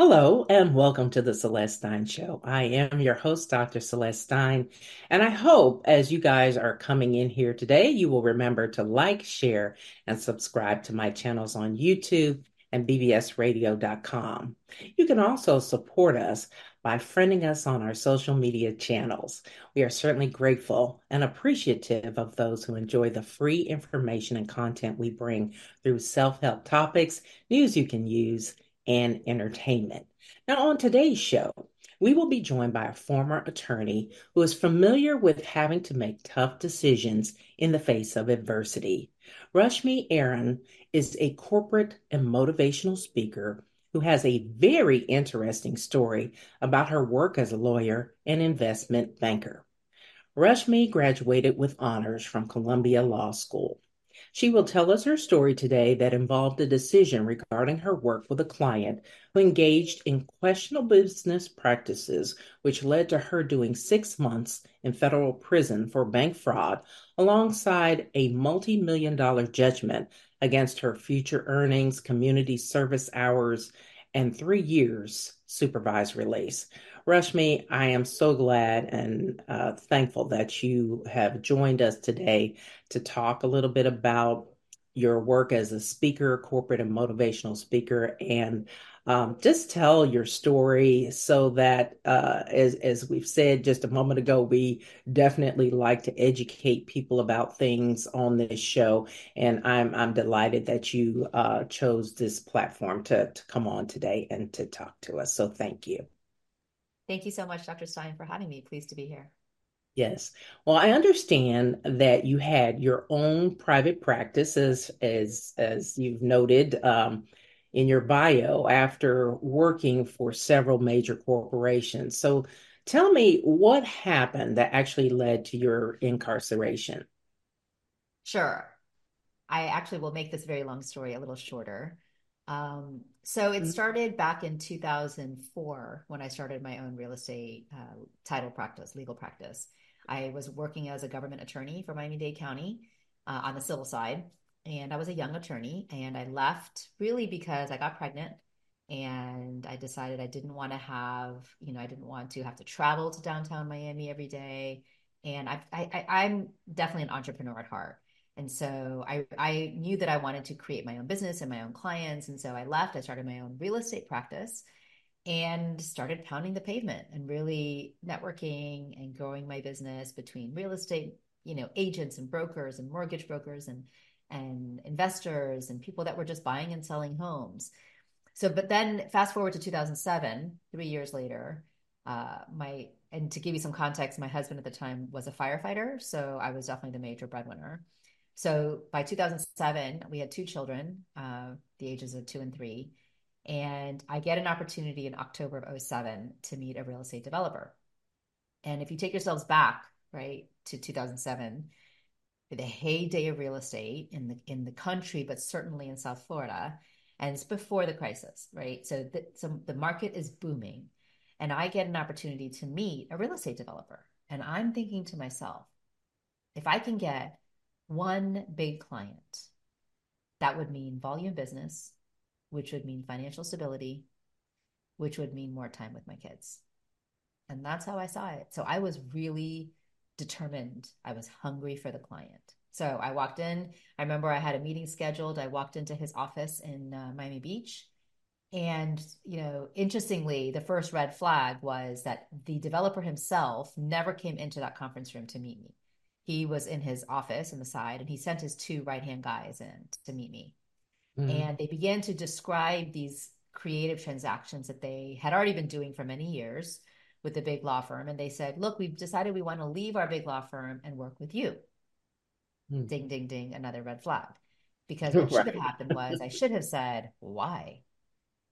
Hello, and welcome to the Celeste Stein Show. I am your host, Dr. Celeste Stein, and I hope as you guys are coming in here today, you will remember to like, share, and subscribe to my channels on YouTube and bbsradio.com. You can also support us by friending us on our social media channels. We are certainly grateful and appreciative of those who enjoy the free information and content we bring through self help topics, news you can use and entertainment. Now, on today's show, we will be joined by a former attorney who is familiar with having to make tough decisions in the face of adversity. Rashmi Airan is a corporate and motivational speaker who has a very interesting story about her work as a lawyer and investment banker. Rashmi graduated with honors from Columbia Law School. She will tell us her story today that involved a decision regarding her work with a client who engaged in questionable business practices, which led to her doing six months in federal prison for bank fraud, alongside a multi million dollar judgment against her future earnings, community service hours, and three years supervised release. Rashmi, I am so glad and uh, thankful that you have joined us today to talk a little bit about your work as a speaker, corporate and motivational speaker, and um, just tell your story so that, uh, as, as we've said just a moment ago, we definitely like to educate people about things on this show. And I'm, I'm delighted that you uh, chose this platform to, to come on today and to talk to us. So thank you. Thank you so much, Dr. Stein, for having me. Pleased to be here. Yes. Well, I understand that you had your own private practice, as as as you've noted um, in your bio, after working for several major corporations. So, tell me what happened that actually led to your incarceration. Sure. I actually will make this very long story a little shorter. Um, so it mm-hmm. started back in 2004 when I started my own real estate uh, title practice, legal practice. I was working as a government attorney for Miami Dade County uh, on the civil side. And I was a young attorney. And I left really because I got pregnant and I decided I didn't want to have, you know, I didn't want to have to travel to downtown Miami every day. And I, I, I'm definitely an entrepreneur at heart. And so I, I knew that I wanted to create my own business and my own clients. And so I left, I started my own real estate practice and started pounding the pavement and really networking and growing my business between real estate, you know, agents and brokers and mortgage brokers and and investors and people that were just buying and selling homes. So, but then fast forward to 2007, three years later, uh, my and to give you some context, my husband at the time was a firefighter, so I was definitely the major breadwinner. So by 2007, we had two children, uh, the ages of two and three. And I get an opportunity in October of 07 to meet a real estate developer. And if you take yourselves back, right, to 2007, the heyday of real estate in the in the country, but certainly in South Florida, and it's before the crisis, right? So the, so the market is booming, and I get an opportunity to meet a real estate developer, and I'm thinking to myself, if I can get one big client, that would mean volume business, which would mean financial stability, which would mean more time with my kids. And that's how I saw it. So I was really determined. I was hungry for the client. So I walked in. I remember I had a meeting scheduled. I walked into his office in uh, Miami Beach. And, you know, interestingly, the first red flag was that the developer himself never came into that conference room to meet me he was in his office in the side and he sent his two right hand guys in to meet me. Mm-hmm. And they began to describe these creative transactions that they had already been doing for many years with the big law firm. And they said, Look, we've decided we want to leave our big law firm and work with you. Mm-hmm. Ding, ding, ding, another red flag. Because what right. should have happened was I should have said, Why?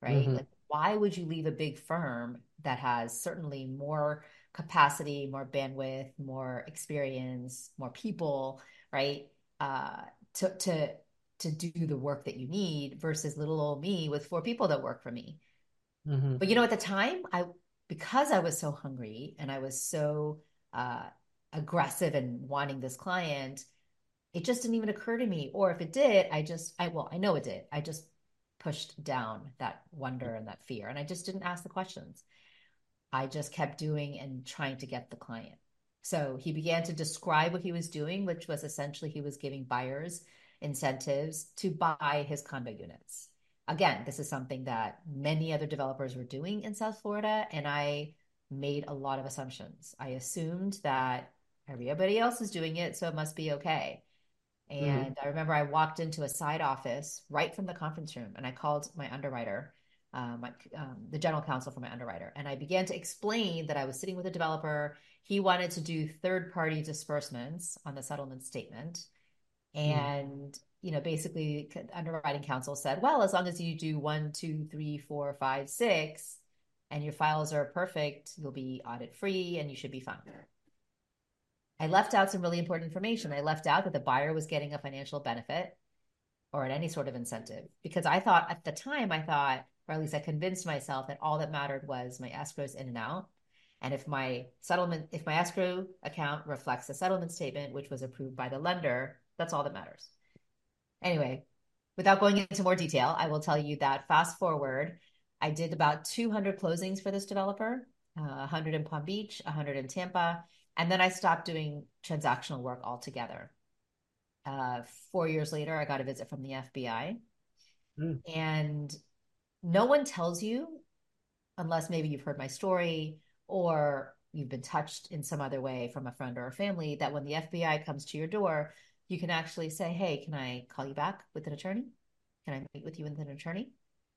Right? Mm-hmm. Like, why would you leave a big firm that has certainly more capacity, more bandwidth, more experience, more people, right? Uh, to to to do the work that you need versus little old me with four people that work for me. Mm-hmm. But you know, at the time, I because I was so hungry and I was so uh, aggressive and wanting this client, it just didn't even occur to me. Or if it did, I just I well, I know it did. I just pushed down that wonder and that fear. And I just didn't ask the questions. I just kept doing and trying to get the client. So he began to describe what he was doing, which was essentially he was giving buyers incentives to buy his condo units. Again, this is something that many other developers were doing in South Florida. And I made a lot of assumptions. I assumed that everybody else is doing it, so it must be okay. Mm-hmm. And mm-hmm. I remember I walked into a side office right from the conference room and I called my underwriter, um, my, um, the general counsel for my underwriter. And I began to explain that I was sitting with a developer. He wanted to do third party disbursements on the settlement statement. Mm-hmm. And, mm. you know, basically, underwriting counsel said, well, as long as you do one, two, three, four, five, six, and your files are perfect, you'll be audit free and you should be fine. I left out some really important information. I left out that the buyer was getting a financial benefit or any sort of incentive because I thought at the time, I thought, or at least I convinced myself that all that mattered was my escrows in and out. And if my settlement, if my escrow account reflects a settlement statement, which was approved by the lender, that's all that matters. Anyway, without going into more detail, I will tell you that fast forward, I did about 200 closings for this developer, uh, 100 in Palm Beach, 100 in Tampa, and then I stopped doing transactional work altogether. Uh, four years later, I got a visit from the FBI. Mm. And no one tells you, unless maybe you've heard my story or you've been touched in some other way from a friend or a family, that when the FBI comes to your door, you can actually say, Hey, can I call you back with an attorney? Can I meet with you with an attorney?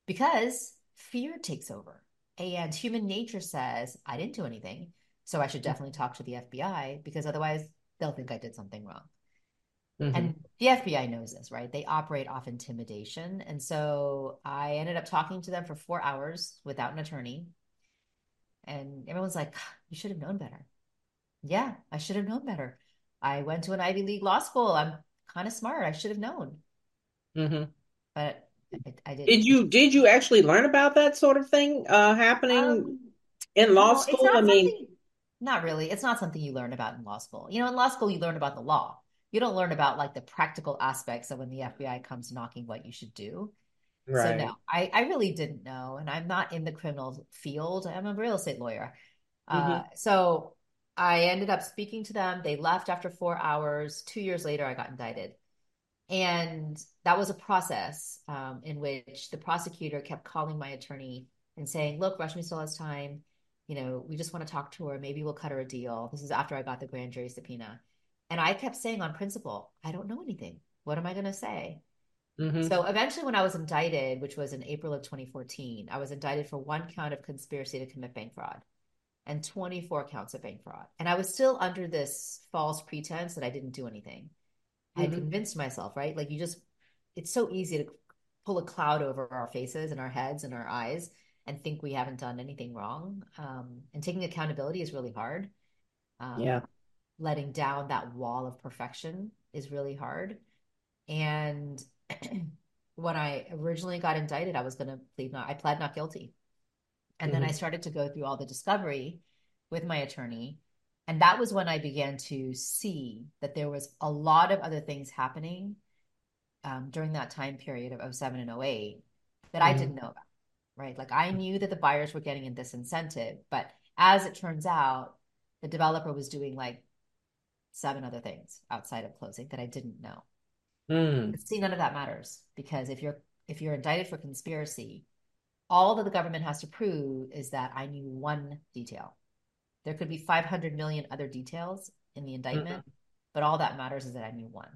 Because fear takes over. And human nature says, I didn't do anything. So I should mm. definitely talk to the FBI because otherwise they'll think I did something wrong. Mm-hmm. And the FBI knows this, right? They operate off intimidation. And so I ended up talking to them for four hours without an attorney. And everyone's like, you should have known better. Yeah, I should have known better. I went to an Ivy League law school. I'm kind of smart. I should have known. Mm-hmm. But I, I did. Did you did you actually learn about that sort of thing uh, happening um, in law school? I mean, not really. It's not something you learn about in law school. You know, in law school, you learn about the law. You don't learn about like the practical aspects of when the FBI comes knocking what you should do. Right. So no, I, I really didn't know. And I'm not in the criminal field. I'm a real estate lawyer. Uh, mm-hmm. Uh, so I ended up speaking to them. They left after four hours. Two years later, I got indicted. And that was a process um, in which the prosecutor kept calling my attorney and saying, look, Rashmi still has time you know, we just want to talk to her. Maybe we'll cut her a deal. This is after I got the grand jury subpoena. And I kept saying on principle, I don't know anything. What am I going to say? Mm-hmm. So eventually, when I was indicted, which was in April of 2014, I was indicted for one count of conspiracy to commit bank fraud and 24 counts of bank fraud. And I was still under this false pretense that I didn't do anything. I mm-hmm. convinced myself, right? Like you just, it's so easy to pull a cloud over our faces and our heads and our eyes and think we haven't done anything wrong. Um, and taking accountability is really hard. Um, yeah. Letting down that wall of perfection is really hard. And when I originally got indicted, I was going to plead not, I pled not guilty. And mm-hmm. then I mm-hmm. started to go through all the discovery with my attorney. And that was when I began to see that there was a lot of other things happening um, during that time period of 07 and 08 that mm-hmm. I didn't know about right? Like I knew that the buyers were getting in this incentive, but as it turns out, the developer was doing like seven other things outside of closing that I didn't know. Mm. See, none of that matters because if you're if you're indicted for conspiracy, all that the government has to prove is that I knew one detail. There could be 500 million other details in the indictment, mm-hmm. but all that matters is that I knew one.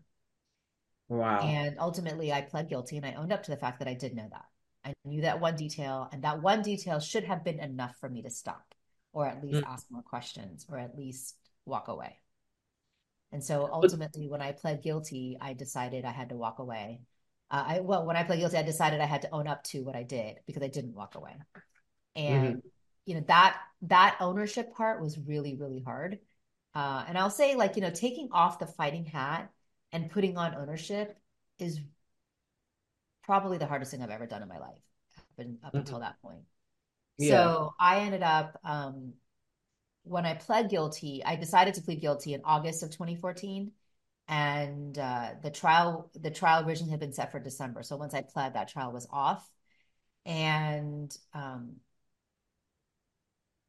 Wow. And ultimately, I pled guilty and I owned up to the fact that I did know that. I knew that one detail, and that one detail should have been enough for me to stop, or at least mm. ask more questions, or at least walk away. And so ultimately, when I pled guilty, I decided I had to walk away. Uh, I well, when I pled guilty, I decided I had to own up to what I did because I didn't walk away. And mm-hmm. you know that that ownership part was really really hard. Uh, and I'll say, like you know, taking off the fighting hat and putting on ownership is probably the hardest thing I've ever done in my life up, in, up mm-hmm. until that point. Yeah. So I ended up, um, when I pled guilty, I decided to plead guilty in August of 2014. And uh, the trial, the trial originally had been set for December. So once I pled, that trial was off. And um,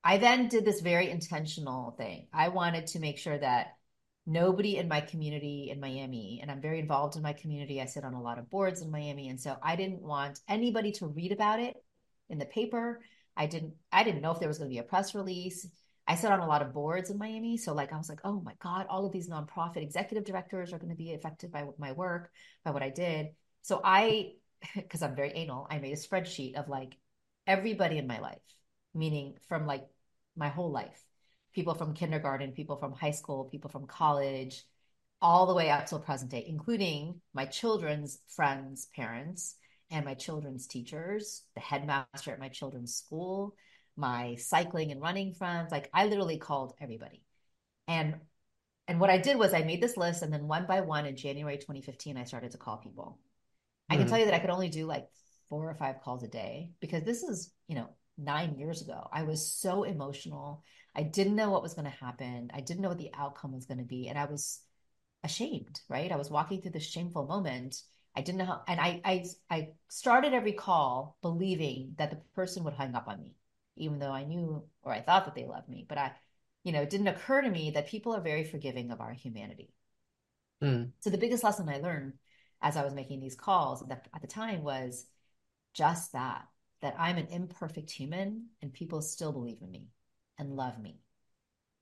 I then did this very intentional thing. I wanted to make sure that nobody in my community in Miami, and I'm very involved in my community. I sit on a lot of boards in Miami. And so I didn't want anybody to read about it in the paper. I didn't I didn't know if there was going to be a press release. I sit on a lot of boards in Miami. So like I was like, oh my God, all of these nonprofit executive directors are going to be affected by my work, by what I did. So I, because I'm very anal, I made a spreadsheet of like everybody in my life, meaning from like my whole life. People from kindergarten, people from high school, people from college, all the way up till present day, including my children's friends' parents and my children's teachers, the headmaster at my children's school, my cycling and running friends. Like I literally called everybody. And and what I did was I made this list and then one by one in January 2015 I started to call people. Mm-hmm. I can hmm. tell you that I could only do like four or five calls a day because this is, you know, 9 years ago. I was so emotional. I didn't know what was going to happen. I didn't know what the outcome was going to be and I was ashamed, right? I was walking through this shameful moment. I didn't know how, and I, I, I started every call believing that the person would hang up on me even though I knew or I thought that they loved me. But I, you know, it didn't occur to me that people are very forgiving of our humanity. Mm. So the biggest lesson I learned as I was making these calls that at the time was just that that I'm an imperfect human and people still believe in me and love me.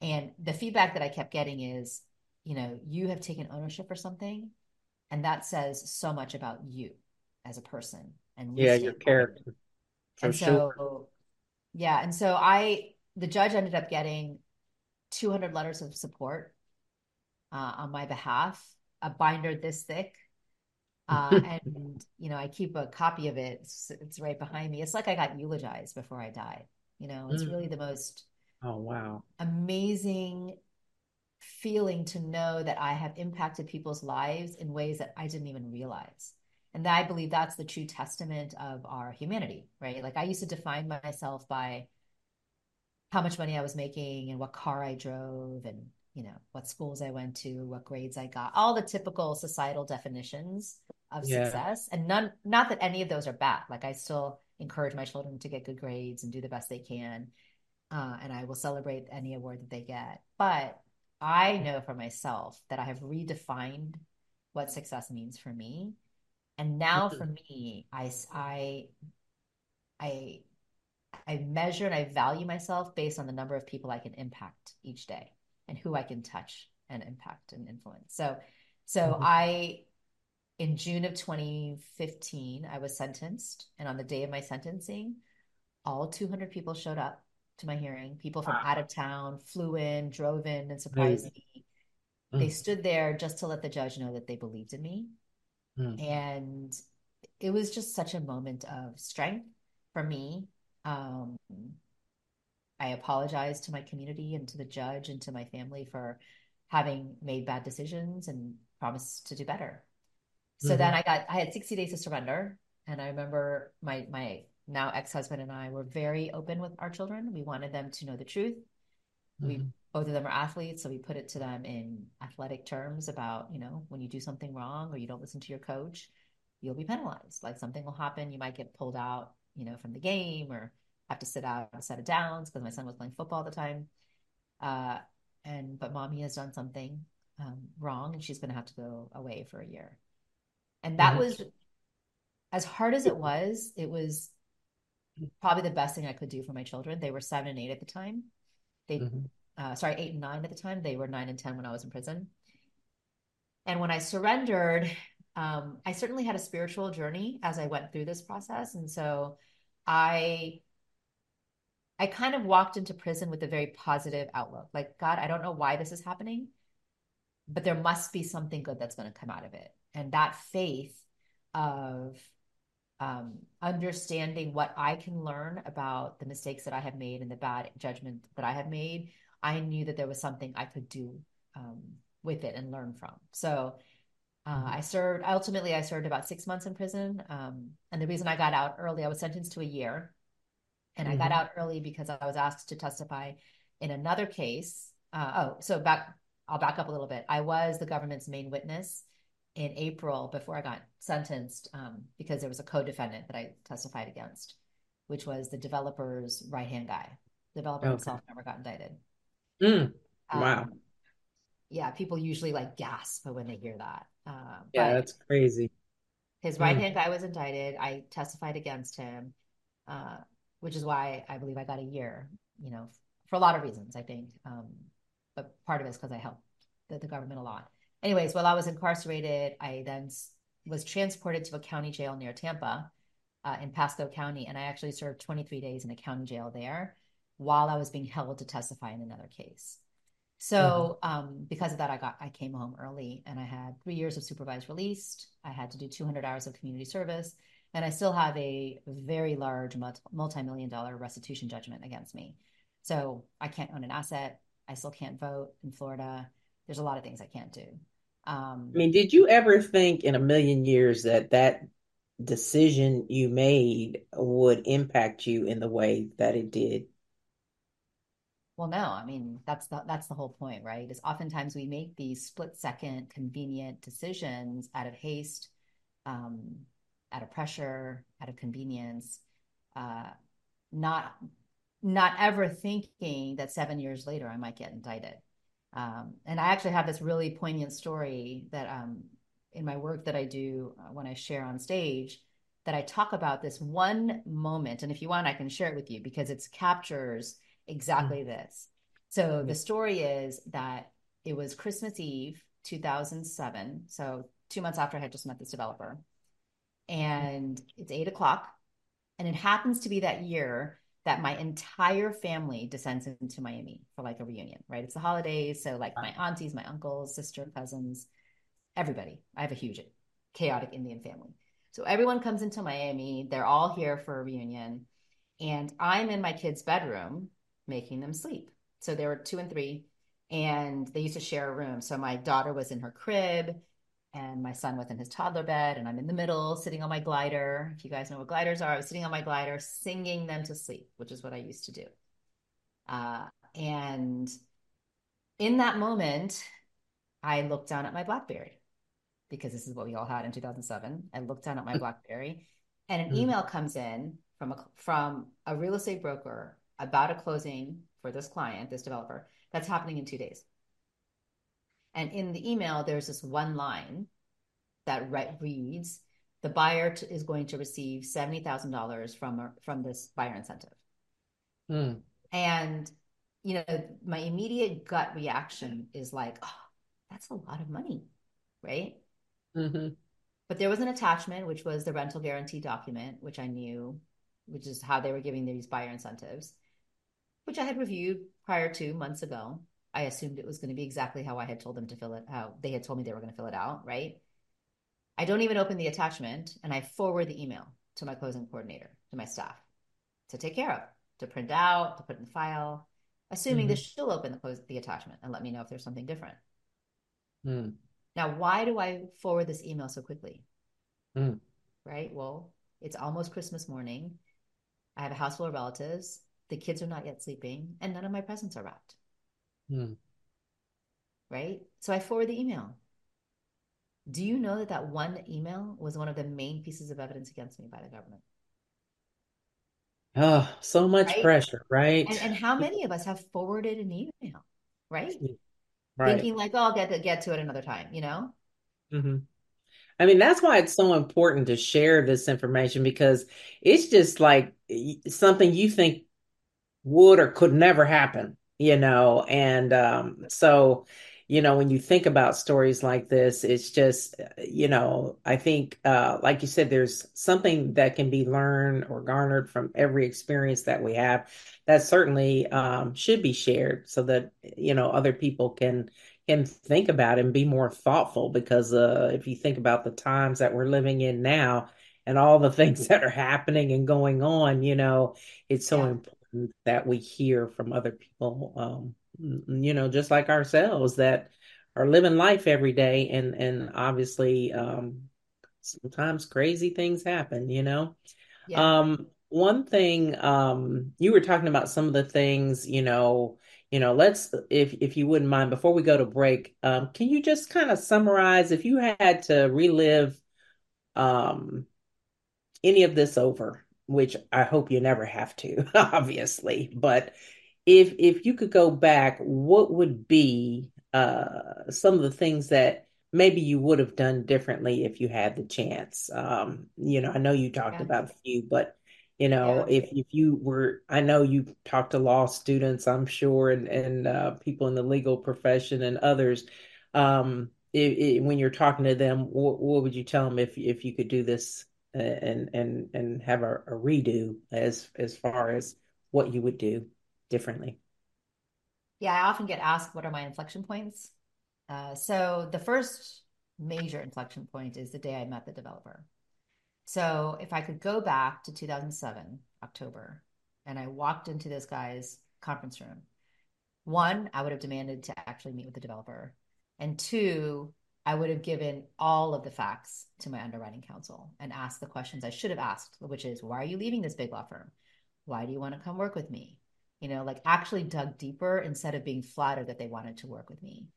And the feedback that I kept getting is, you know, you have taken ownership for something and that says so much about you as a person and yeah, your character. and sure. Yeah. And so I, the judge ended up getting 200 letters of support uh, on my behalf, a binder this thick. Uh, and, you know, I keep a copy of it. It's, it's, right behind me. It's like I got eulogized before I died. You know, it's mm. really the most oh wow amazing feeling to know that I have impacted people's lives in ways that I didn't even realize. And I believe that's the true testament of our humanity, right? Like I used to define myself by how much money I was making and what car I drove and, you know, what schools I went to, what grades I got, all the typical societal definitions of yeah. success. And none, not that any of those are bad. Like I still encourage my children to get good grades and do the best they can. Uh, and I will celebrate any award that they get. But I know for myself that I have redefined what success means for me and now mm-hmm. for me, I, I, I, I measure and I value myself based on the number of people I can impact each day and who I can touch and impact and influence. So, so mm-hmm. I, in June of 2015, I was sentenced. And on the day of my sentencing, all 200 people showed up to my hearing. People from wow. out of town flew in, drove in, and surprised me. Mm-hmm. They stood there just to let the judge know that they believed in me Mm. And it was just such a moment of strength for me. Um, I apologize to my community and to the judge and to my family for having made bad decisions and promised to do better. So mm-hmm. then I got I had 60 days to surrender. And I remember my my now ex-husband and I were very open with our children. We wanted them to know the truth. Mm-hmm. We both of them are athletes so we put it to them in athletic terms about you know when you do something wrong or you don't listen to your coach you'll be penalized. Like something will happen you might get pulled out you know from the game or have to sit out a set of downs because my son was playing football at the time. Uh, and but mommy has done something um, wrong and she's going to have to go away for a year. And that mm-hmm. was as hard as it was it was probably the best thing i could do for my children. They were seven and eight at the time. They mm-hmm uh, sorry, eight and nine at the time. They were nine and 10 when I was in prison. And when I surrendered, um, I certainly had a spiritual journey as I went through this process. And so I, I kind of walked into prison with a very positive outlook. Like, God, I don't know why this is happening, but there must be something good that's going to come out of it. And that faith of um, understanding what I can learn about the mistakes that I have made and the bad judgment that I have made I knew that there was something I could do um, with it and learn from. So uh, mm-hmm. I served, ultimately, I served about six months in prison. Um, and the reason I got out early, I was sentenced to a year. And mm-hmm. I got mm-hmm. out early because I was asked to testify in another case. Uh, oh, so back, I'll back up a little bit. I was the government's main witness in April before I got sentenced um, because there was a co defendant that I testified against. which was the developer's right hand guy. The developer Okay. himself never got indicted. Mm. Wow. Um, yeah, people usually like gasp when they hear that. Uh, Yeah, that's crazy. his right Mm. hand guy was indicted. I testified against him, uh, which is why I believe I got a year, you know, for a lot of reasons, I think. Um, but part of it is because I helped the, the government a lot. Anyways, while I was incarcerated, I then was transported to a county jail near Tampa uh, in Pasco County, and I actually served 23 days in a county jail there while I was being held to testify in another case. So Mhm. um, because of that, I got I came home early and I had three years of supervised release. I had to do 200 hours of community service, and I still have a very large multi-million dollar restitution judgment against me. So I can't own an asset. I still can't vote in Florida. There's a lot of things I can't do. Um, I mean, did you ever think in a million years that that decision you made would impact you in the way that it did? Well, no, I mean that's the that's the whole point, right? Is oftentimes we make these split second convenient decisions out of haste, um, out of pressure, out of convenience, uh, not not ever thinking that seven years later I might get indicted. Um, and I actually have this really poignant story that um, in my work that I do uh, when I share on stage that I talk about this one moment. And if you want, I can share it with you because it captures exactly mm-hmm. this. So the story is that it was Christmas Eve, 2007. So two months after I had just met this developer. And it's eight o'clock. And it happens to be that year that my entire family descends into Miami for like a reunion, right? It's the holidays. So, like my aunties, my uncles, sister, cousins, everybody. I have a huge, chaotic Indian family. So, everyone comes into Miami. They're all here for a reunion. And I'm in my kids' bedroom making them sleep. So they were two and three, and they used to share a room. So my daughter was in her crib, and my son was in his toddler bed, and I'm in the middle sitting on my glider. If you guys know what gliders are, I was sitting on my glider singing them to sleep, which is what I used to do. Uh, and in that moment, I looked down at my Blackberry because this is what we all had in 2007. I looked down at my Blackberry, and an mm-hmm. email comes in from a from a real estate broker about a closing for this client, this developer, that's happening in two days. And in the email, there's this one line that reads, the buyer t- is going to receive $70,000 from, from this buyer incentive. Mm. And, you know, my immediate gut reaction is like, oh, that's a lot of money, right? Mm-hmm. But there was an attachment, which was the rental guarantee document, which I knew, which is how they were giving these buyer incentives which I had reviewed prior to months ago. I assumed it was going to be exactly how I had told them to fill it, how they had told me they were going to fill it out, right? I don't even open the attachment and I forward the email to my closing coordinator, to my staff to take care of, to print out, to put in the file, assuming mm-hmm. that she'll open the, close, the attachment and let me know if there's something different. Mm. Now, why do I forward this email so quickly? Mm. Right? Well, it's almost Christmas morning. I have a house full of relatives. The kids are not yet sleeping, and none of my presents are wrapped. Hmm. Right? So I forward the email. Do you know that that one email was one of the main pieces of evidence against me by the government? Oh, so much right? pressure, right? And, and, how many of us have forwarded an email, right? Right. Thinking like, oh, I'll get to get to it another time, you know? Mm-hmm. I mean, that's why it's so important to share this information because it's just like something you think would or could never happen, you know. And um, so, you know, when you think about stories like this, it's just, you know, I think, uh, like you said, there's something that can be learned or garnered from every experience that we have that certainly um, should be shared so that, you know, other people can can think about and be more thoughtful because uh, if you think about the times that we're living in now and all the things that are happening and going on, you know, it's so yeah. important that we hear from other people, um, you know, just like ourselves that are living life every day. And, and obviously, um, sometimes crazy things happen, you know? Yeah. Um, one thing, um, you were talking about some of the things, you know, you know, let's, if, if you wouldn't mind, before we go to break, um, can you just kind of summarize if you had to relive, um, any of this over, which I hope you never have to, obviously. But if if you could go back, what would be uh, some of the things that maybe you would have done differently if you had the chance? Um, you know, I know you talked Yeah. about a few, but you know, Yeah. if if you were, I know you talked to law students, I'm sure, and and uh, people in the legal profession and others. Um, it, it, when you're talking to them, what, what would you tell them if if you could do this and and and have a, a redo as as far as what you would do differently? Yeah, I often get asked what are my inflection points. Uh, so the first major inflection point is the day I met the developer. So if I could go back to 2007, October, and I walked into this guy's conference room, one, I would have demanded to actually meet with the developer. And two, I would have given all of the facts to my underwriting counsel and asked the questions I should have asked, which is, why are you leaving this big law firm? Why do you want to come work with me? You know, like actually dug deeper instead of being flattered that they wanted to work with me.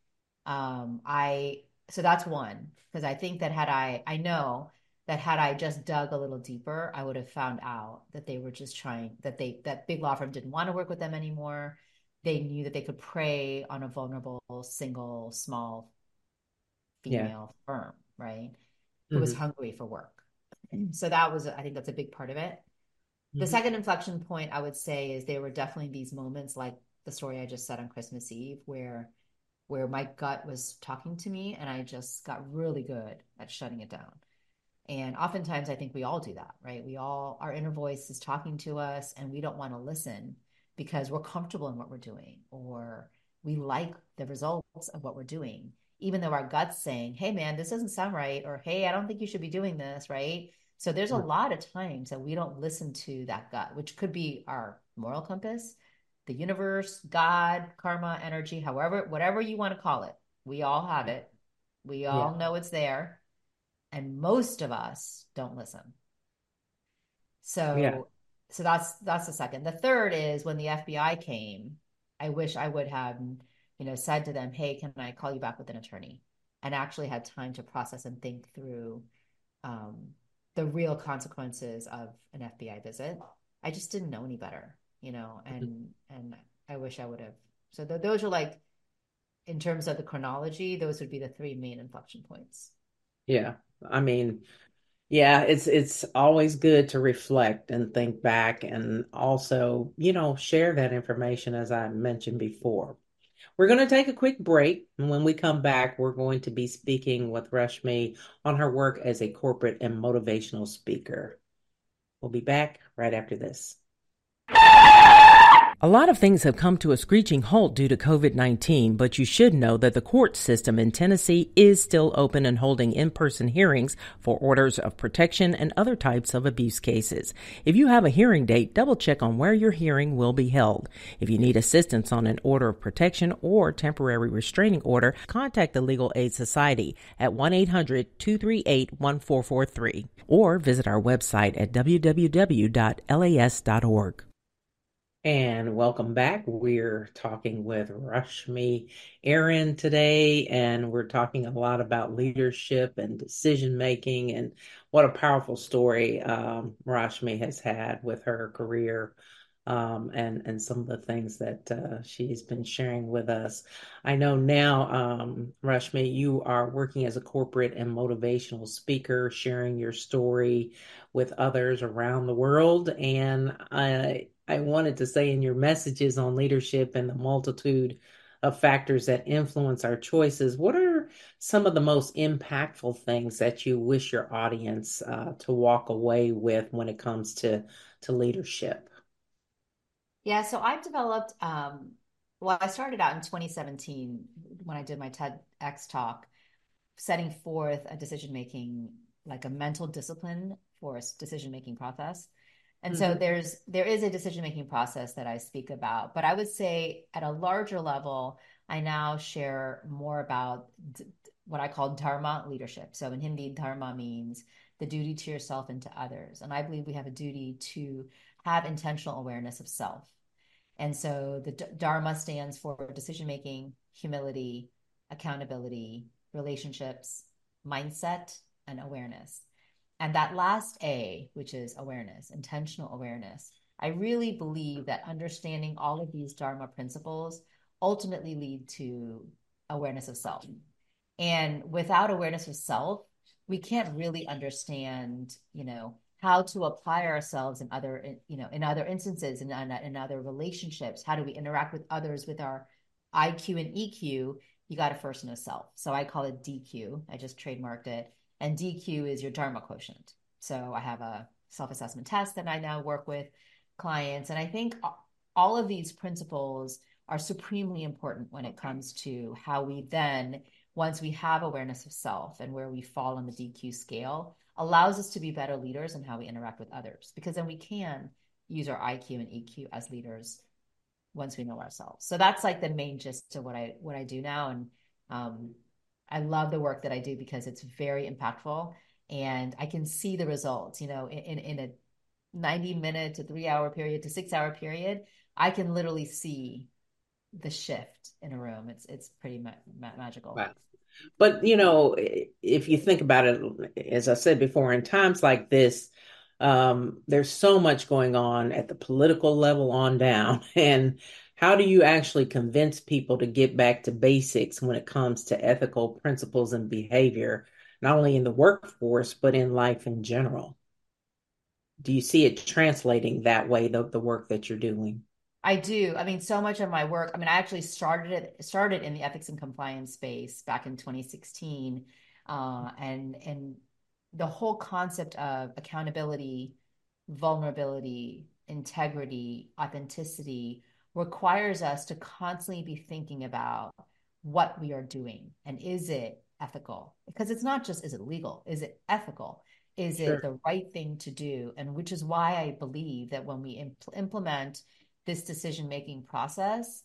Um, I, so that's one, because I think that had I, I know that had I just dug a little deeper, I would have found out that they were just trying, that they, that big law firm didn't want to work with them anymore they knew that they could prey on a vulnerable single small Yeah. female firm, right? Who was hmm hungry for work. So that was, I think that's a big part of it. The hmm second inflection point I would say is there were definitely these moments like the story I just said on Christmas Eve where where my gut was talking to me and I just got really good at shutting it down. And oftentimes I think we all do that, right? We all, our inner voice is talking to us and we don't want to listen because we're comfortable in what we're doing or we like the results of what we're doing, even though our gut's saying, hey, man, this doesn't sound right. Or hey, I don't think you should be doing this, right? So there's a mm-hmm. lot of times that we don't listen to that gut, which could be our moral compass, the universe, God, karma, energy, however, whatever you want to call it. We all have it. We Yeah. all know it's there and most of us don't listen. So Yeah. So so that's that's the second. The third is when the FBI came, I wish I would have, you know, said to them, "Hey, can I call you back with an attorney?" and actually had time to process and think through um, the real consequences of an FBI visit. I just didn't know any better, you know, Mhm. and and I wish I would have. So th those are like in terms of the chronology, those would be the three main inflection points. Yeah. I mean, yeah, it's it's always good to reflect and think back and also, you know, share that information as I mentioned before. We're going to take a quick break, and when we come back, we're going to be speaking with Rashmi on her work as a corporate and motivational speaker. We'll be back right after this. A lot of things have come to a screeching halt due to COVID 19, but you should know that the court system in Tennessee is still open and holding in person hearings for orders of protection and other types of abuse cases. If you have a hearing date, double check on where your hearing will be held. If you need assistance on an order of protection or temporary restraining order, contact the Legal Aid Society at 1 800 238 1443 or visit our website at www.las.org. And welcome back. We're talking with Rashmi Airan today, and we're talking a lot about leadership and decision making, and what a powerful story um, Rashmi has had with her career, um, and and some of the things that uh, she's been sharing with us. I know now, um, Rashmi, you are working as a corporate and motivational speaker, sharing your story with others around the world, and I I wanted to say in your messages on leadership and the multitude of factors that influence our choices, what are some of the most impactful things that you wish your audience uh, to walk away with when it comes to to leadership? Yeah, so I've developed, um, well, I started out in 2017 when I did my TEDx talk, setting forth a decision making, like a mental discipline for a decision making process. And so hmm there's there is a decision making process that I speak about, but I would say at a larger level, I now share more about d- what I call dharma leadership. So in Hindi, dharma means the duty to yourself and to others, and I believe we have a duty to have intentional awareness of self. And so the Dharma stands for decision making, humility, accountability, relationships, mindset, and awareness. And that last A, which is awareness, intentional awareness, I really believe that understanding all of these Dharma principles ultimately lead to awareness of self. And without awareness of self, we can't really understand, you know, how to apply ourselves in other, you know, in other instances, in, in other relationships. How do we interact with others with our IQ and EQ? You got to first know self. So I call it DQ. I just trademarked it. And DQ is your Dharma quotient. So I have a self assessment test that I now work with clients. And I think all of these principles are supremely important when it comes to how we then, once we have awareness of self and where we fall on the DQ scale, allows us to be better leaders and how we interact with others. Because then we can use our IQ and EQ as leaders once we know ourselves. So that's like the main gist of what I what I do now. And um, I love the work that I do because it's very impactful and I can see the results, you know, in, in a 90 minute to three hour period to six hour period, I can literally see the shift in a room. It's it's pretty ma- ma- magical. Wow. But you know, if you think about it, as I said before, in times like this, um, there's so much going on at the political level on down, and how do you actually convince people to get back to basics when it comes to ethical principles and behavior, not only in the workforce but in life in general? Do you see it translating that way, the, the work that you're doing? I do. I mean, so much of my work. I mean, I actually started it started in the ethics and compliance space back in 2016, uh, and and the whole concept of accountability, vulnerability, integrity, authenticity requires us to constantly be thinking about what we are doing and is it ethical? Because it's not just is it legal, is it ethical? Is sure. it the right thing to do? And which is why I believe that when we impl- implement this decision making process,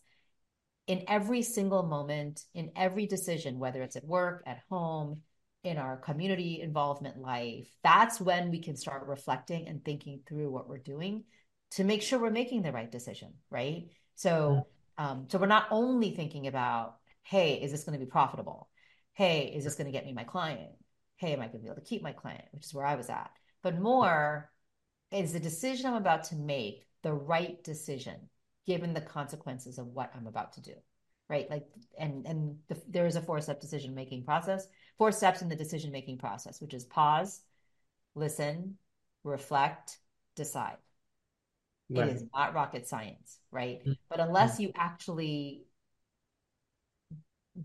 in every single moment, in every decision, whether it's at work, at home, in our community involvement life, that's when we can start reflecting and thinking through what we're doing to make sure we're making the right decision, right? So, um, so we're not only thinking about, hey, is this going to be profitable? Hey, is this going to get me my client? Hey, am I going to be able to keep my client? Which is where I was at. But more is the decision I'm about to make the right decision given the consequences of what I'm about to do, right? Like, and and the, there is a four step decision making process, four steps in the decision making process, which is pause, listen, reflect, decide. Right. It is not rocket science, right? Mm-hmm. But unless you actually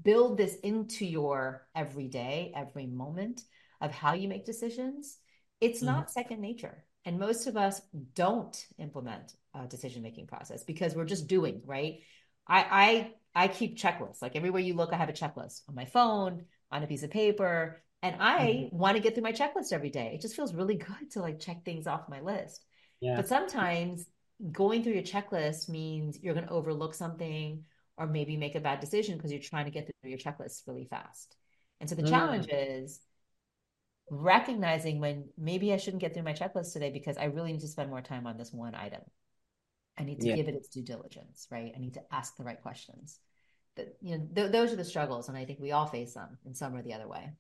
build this into your everyday, every moment of how you make decisions, it's mm-hmm. not second nature. And most of us don't implement a decision making process because we're just doing, right? I I I keep checklists. Like everywhere you look, I have a checklist on my phone, on a piece of paper. And I mm-hmm. want to get through my checklist every day. It just feels really good to like check things off my list. Yeah. But sometimes going through your checklist means you're going to overlook something or maybe make a bad decision because you're trying to get through your checklist really fast. And so the mm. challenge is recognizing when maybe I shouldn't get through my checklist today because I really need to spend more time on this one item. I need to yeah. give it its due diligence, right? I need to ask the right questions. But you know, th- those are the struggles, and I think we all face them in some or the other way.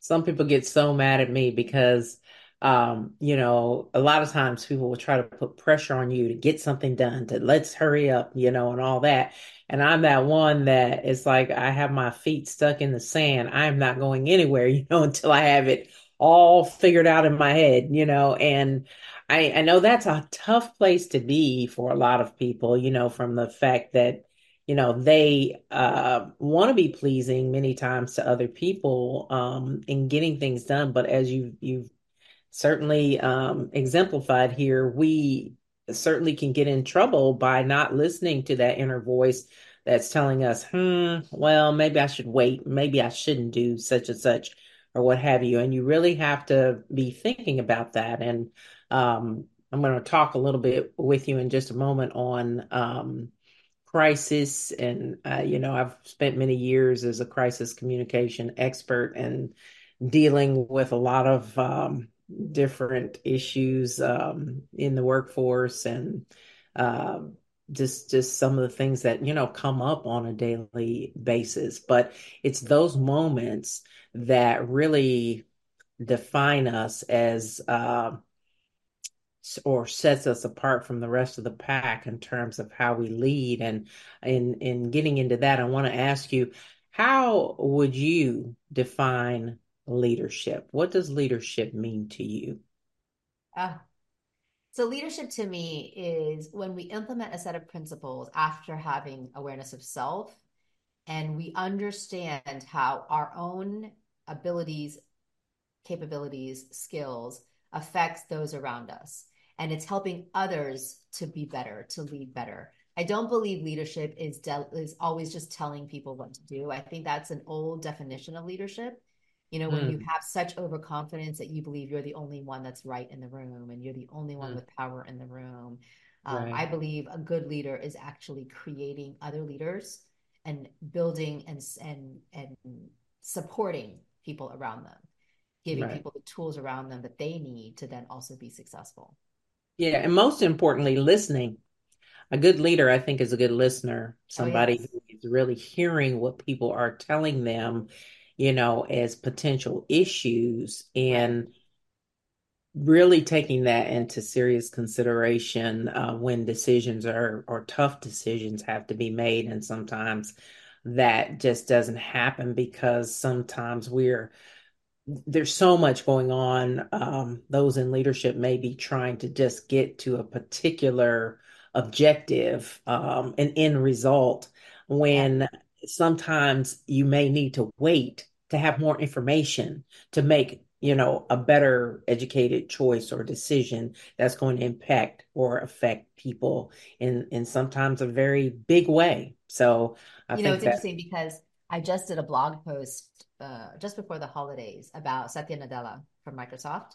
Some people get so mad at me because um, you know, a lot of times people will try to put pressure on you to get something done, to let's hurry up, you know, and all that. And I'm that one that is like, I have my feet stuck in the sand. I am not going anywhere, you know, until I have it all figured out in my head, you know, and I, I know that's a tough place to be for a lot of people, you know, from the fact that, you know, they uh, want to be pleasing many times to other people um, in getting things done. But as you you've certainly um, exemplified here, we certainly can get in trouble by not listening to that inner voice that's telling us, hmm, well, maybe I should wait. Maybe I shouldn't do such and such or what have you. And you really have to be thinking about that. And um, I'm going to talk a little bit with you in just a moment on um, crisis. And, uh, you know, I've spent many years as a crisis communication expert and dealing with a lot of um, different issues um, in the workforce and uh, just just some of the things that you know come up on a daily basis but it's those moments that really define us as uh, or sets us apart from the rest of the pack in terms of how we lead. And in in getting into that, I want to ask you, how would you define leadership? What does leadership mean to you? Uh, so leadership to me is when we implement a set of principles after having awareness of self and we understand how our own abilities, capabilities, skills affects those around us and it's helping others to be better, to lead better. I don't believe leadership is de- is always just telling people what to do. I think that's an old definition of leadership. You know, when mm. you have such overconfidence that you believe you're the only one that's right in the room and you're the only one mm. with power in the room. Um, right. I believe a good leader is actually creating other leaders and building and and and supporting people around them, giving right. people the tools around them that they need to then also be successful. Yeah, and most importantly, listening. A good leader, I think, is a good listener. Somebody oh, yes. who is really hearing what people are telling them, you know, as potential issues and really taking that into serious consideration uh, when decisions are or tough decisions have to be made. And sometimes that just doesn't happen because sometimes we're there's so much going on. Um, those in leadership may be trying to just get to a particular objective, um, an end result, when. Sometimes you may need to wait to have more information to make you know a better educated choice or decision that's going to impact or affect people in in sometimes a very big way so I you know it's that, interesting because i just did a blog post uh, just before the holidays about Satya Nadella from Microsoft.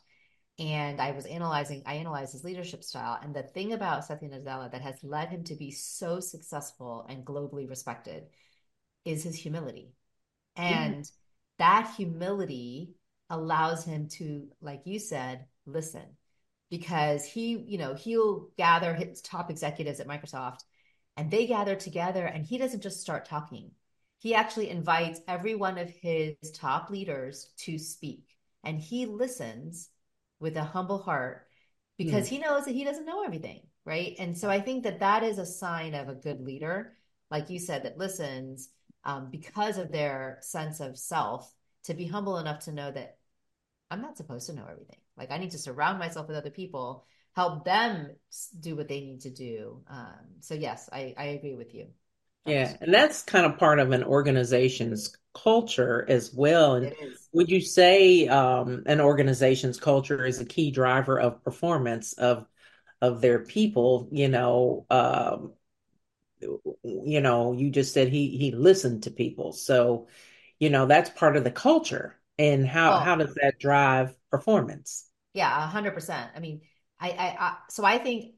And I was analyzing, I analyzed his leadership style. And the thing about Satya Nadella that has led him to be so successful and globally respected is his humility. And mm. that humility allows him to, like you said, listen. Because he, you know, he'll gather his top executives at Microsoft and they gather together and he doesn't just start talking he actually invites every one of his top leaders to speak and he listens with a humble heart because mm. he knows that he doesn't know everything right and so i think that that is a sign of a good leader like you said that listens um, because of their sense of self to be humble enough to know that i'm not supposed to know everything like i need to surround myself with other people help them do what they need to do um, so yes I, I agree with you yeah, and that's kind of part of an organization's culture as well. And would you say um, an organization's culture is a key driver of performance of of their people? You know, um, you know, you just said he he listened to people, so you know that's part of the culture. And how how does that drive performance? Yeah, a hundred percent. I mean, I, I I so I think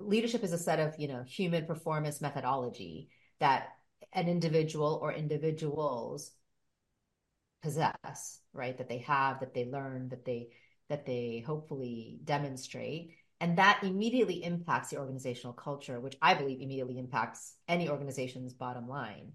leadership is a set of you know human performance methodology that an individual or individuals possess right that they have that they learn that they that they hopefully demonstrate and that immediately impacts the organizational culture which i believe immediately impacts any organization's bottom line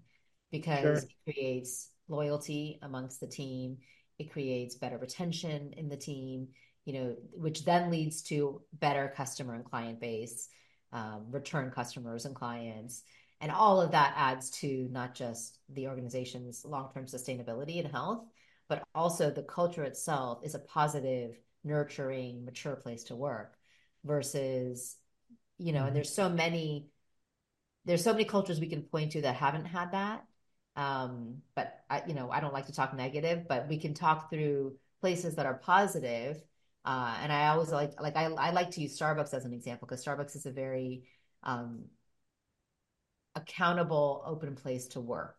because sure. it creates loyalty amongst the team. It creates better retention in the team you know which then leads to better customer and client base um, return customers and clients. And all of that adds to not just the organization's long-term sustainability and health but also the culture itself is a positive nurturing mature place to work versus you know mm-hmm. and there's so many there's so many cultures we can point to that haven't had that um, but I, you know i don't like to talk negative but we can talk through places that are positive uh, and i always like like I, I like to use starbucks as an example because starbucks is a very um, accountable open place to work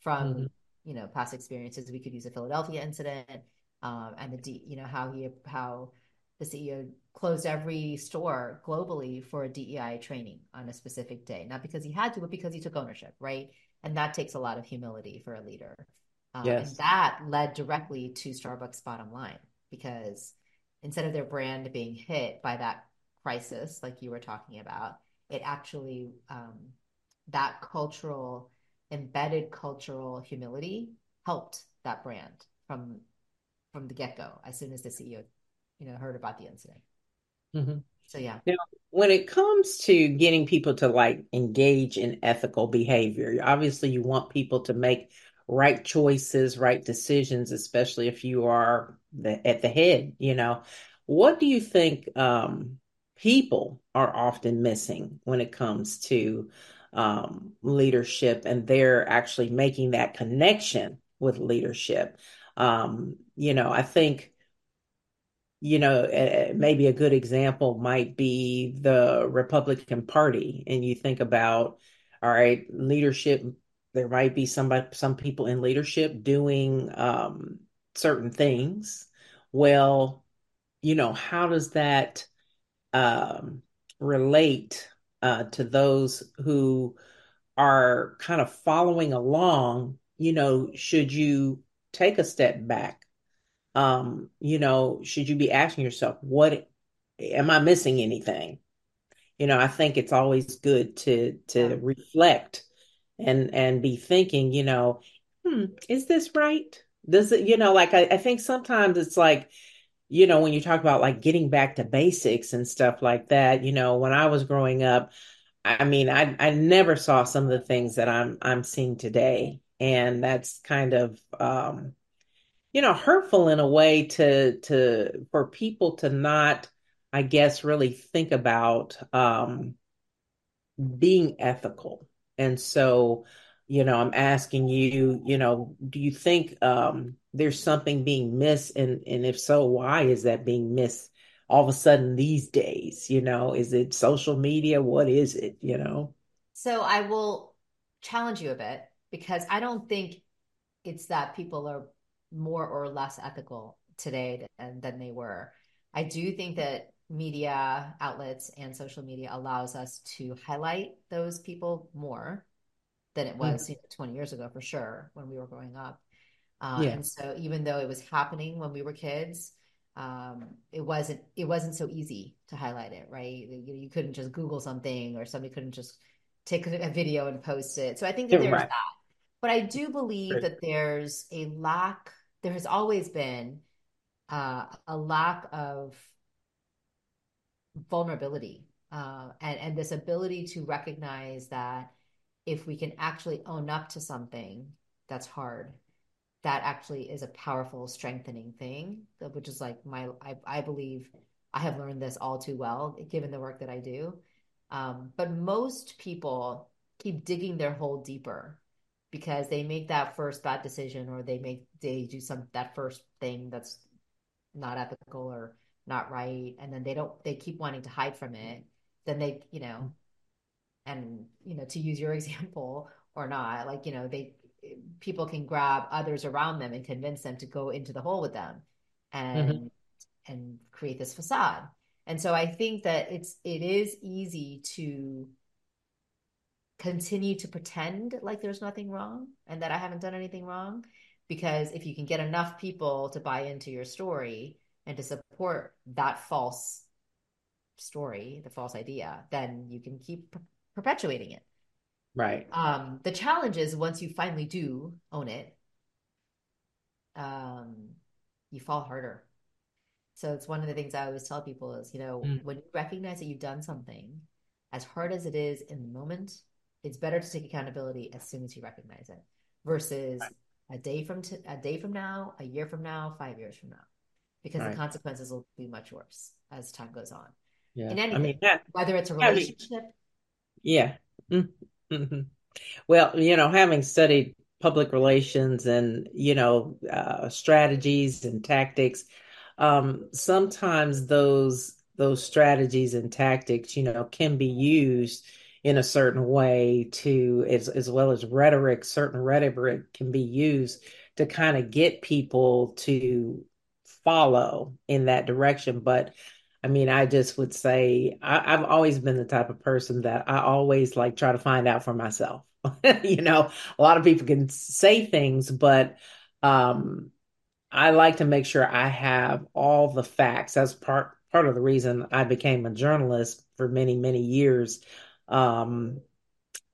from mm-hmm. you know past experiences we could use a philadelphia incident um, and the D, you know how he how the ceo closed every store globally for a dei training on a specific day. Not because he had to but because he took ownership right? And that takes a lot of humility for a leader. Um, yes. and that led directly to starbucks bottom line because instead of their brand being hit by that crisis like you were talking about it actually um, that cultural embedded cultural humility helped that brand from from the get go as soon as the CEO, you know, heard about the incident. Mm-hmm. So yeah. Now, when it comes to getting people to like engage in ethical behavior, obviously you want people to make right choices, right decisions, especially if you are the, at the head, you know. What do you think um, people are often missing when it comes to um, leadership and they're actually making that connection with leadership? Um, you know, I think you know, maybe a good example might be the Republican Party. And you think about, all right, leadership, there might be somebody, some people in leadership doing um, certain things. Well, you know, how does that um, relate uh, to those who are kind of following along? You know, should you take a step back? Um, you know, should you be asking yourself, what am I missing anything? You know, I think it's always good to to Yeah. reflect and and be thinking, you know, hmm, is this right? Does it, you know, like I, I think sometimes it's like, you know, when you talk about like getting back to basics and stuff like that, you know, when I was growing up, I mean, I I never saw some of the things that I'm I'm seeing today. And that's kind of um you know, hurtful in a way to to for people to not, I guess, really think about um, being ethical. And so, you know, I'm asking you, you know, do you think um, there's something being missed, and and if so, why is that being missed all of a sudden these days? You know, is it social media? What is it? You know? So I will challenge you a bit because I don't think it's that people are more or less ethical today than, than they were. I do think that media outlets and social media allows us to highlight those people more than it was Mm, you know, 20 years ago for sure when we were growing up. Uh, Yeah. and so even though it was happening when we were kids, um, it wasn't it wasn't so easy to highlight it, right? You, you couldn't just Google something or somebody couldn't just take a video and post it. So I think that there's Right. that. But I do believe that there's a lack, there has always been uh, a lack of vulnerability uh, and, and this ability to recognize that if we can actually own up to something that's hard, that actually is a powerful strengthening thing, which is like my, I, I believe I have learned this all too well, given the work that I do. Um, but most people keep digging their hole deeper because they make that first bad decision or they make they do some that first thing that's not ethical or not right. And then they don't they keep wanting to hide from it. Then they you know and you know to use your example or not like you know they people can grab others around them and convince them to go into the hole with them and mm-hmm. and create this facade. And so i think that it's it is easy to continue to pretend like there's nothing wrong and that i haven't done anything wrong because if you can get enough people to buy into your story and to support that false story the false idea then you can keep per- perpetuating it Right. um, the challenge is once you finally do own it, um, you fall harder. So it's one of the things I always tell people is, you know, Mm, when you recognize that you've done something, as hard as it is in the moment, it's better to take accountability as soon as you recognize it versus a day from t a day from now, a year from now, five years from now, because the consequences will be much worse as time goes on Yeah. in I mean anything, that. whether it's a relationship. yeah. Mm-hmm. Well, you know, having studied public relations and, you know, uh, strategies and tactics, um, sometimes those those strategies and tactics, you know, can be used in a certain way to, as as well as rhetoric, certain rhetoric can be used to kind of get people to follow in that direction. But I mean, I just would say I, I've always been the type of person that I always like try to find out for myself. You know, a lot of people can say things, but um, I like to make sure I have all the facts. That's part part of the reason I became a journalist for many, many years. Um,